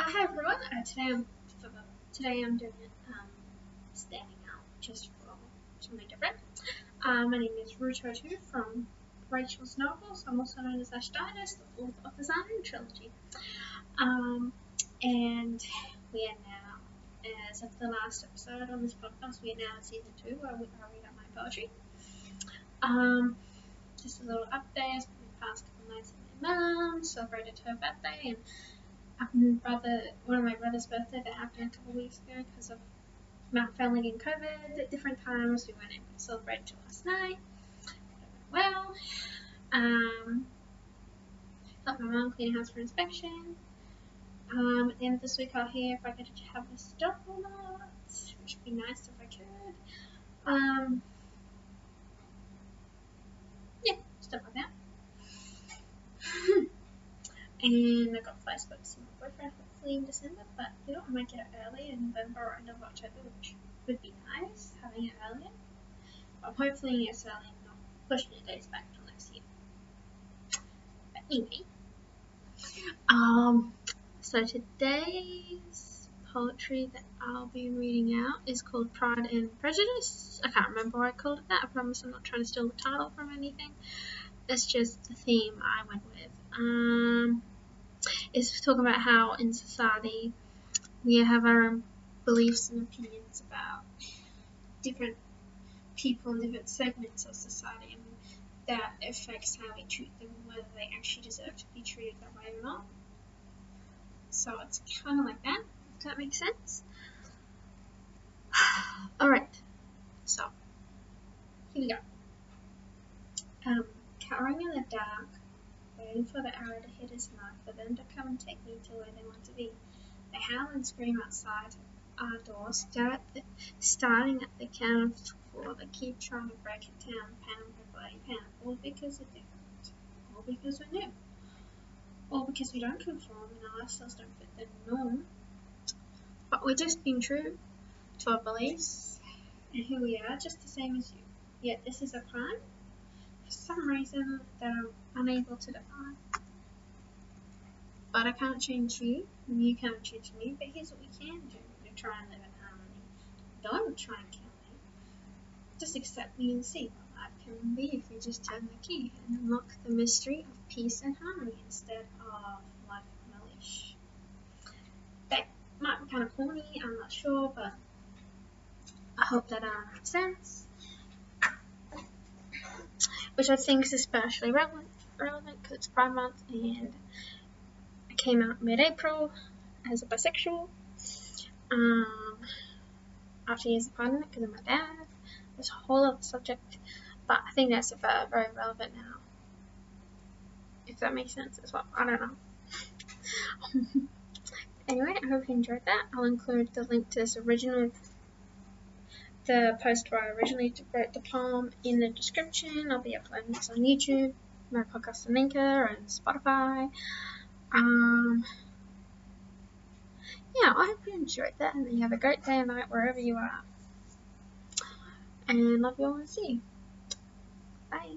Hi everyone. Uh, today I'm today I'm doing um, standing out just for something different. Uh, my name is Rutotu from Racheal's Novels. I'm also known as Ash Ashditis, the author of the Zarnu trilogy. Um, and we are now, as of the last episode on this podcast, we are now in season two where we are reading my poetry. Um, just a little update. The past couple nights with my mum celebrated her birthday and brother, one of my brother's birthday that happened a couple weeks ago because of my family getting COVID at different times. We weren't able to celebrate until last night. Well, um, helped my mom clean house for inspection. Um, at the end of this week, I'll hear if I get to have a stop or not, which would be nice if I could. Um, yeah, stuff like that. And I got booked to my boyfriend hopefully in December, but you know, I might get it early in November or end of October, which would be nice having it earlier. But hopefully it's early and not pushing the days back till next year. But anyway, um, so today's poetry that I'll be reading out is called Pride and Prejudice. I can't remember why I called it that. I promise I'm not trying to steal the title from anything. It's just the theme I went with. Um, it's talking about how in society we have our own beliefs and opinions about different people in different segments of society and that affects how we treat them, whether they actually deserve to be treated that way or not. So it's kind of like that, if that makes sense. Alright, so here we go. Um, cowering in the dark, waiting for the arrow to hit his mark, for them to come and take me to where they want to be. They howl and scream outside our door, stare at the, at the counter floor. They keep trying to break it down, pound by pound, all because we're different, all because we're new, all because we don't conform and our lifestyles don't fit the norm. But we're just being true to our beliefs and who we are, just the same as you. Yet this is a crime for some reason that I'm unable to define. But I can't change you, and you can't change me, but here's what we can do to try and live in harmony. Don't try and kill me. Just accept me and see what life can be if we just turn the key and unlock the mystery of peace and harmony instead of life milish. That might be kind of corny, I'm not sure, but I hope that uh, makes sense which I think is especially relevant relevant because it's Pride Month and came out mid-April as a bisexual. Um, after years of it because of my dad. There's a whole other subject, but I think that's very, very relevant now. If that makes sense as well. I don't know. anyway, I hope you enjoyed that. I'll include the link to this original the post where I originally wrote the poem in the description. I'll be uploading this on YouTube, my podcast on Anchor, and Spotify. Um, yeah, I hope you enjoyed that and you have a great day and night wherever you are. And love you all and see you. Bye.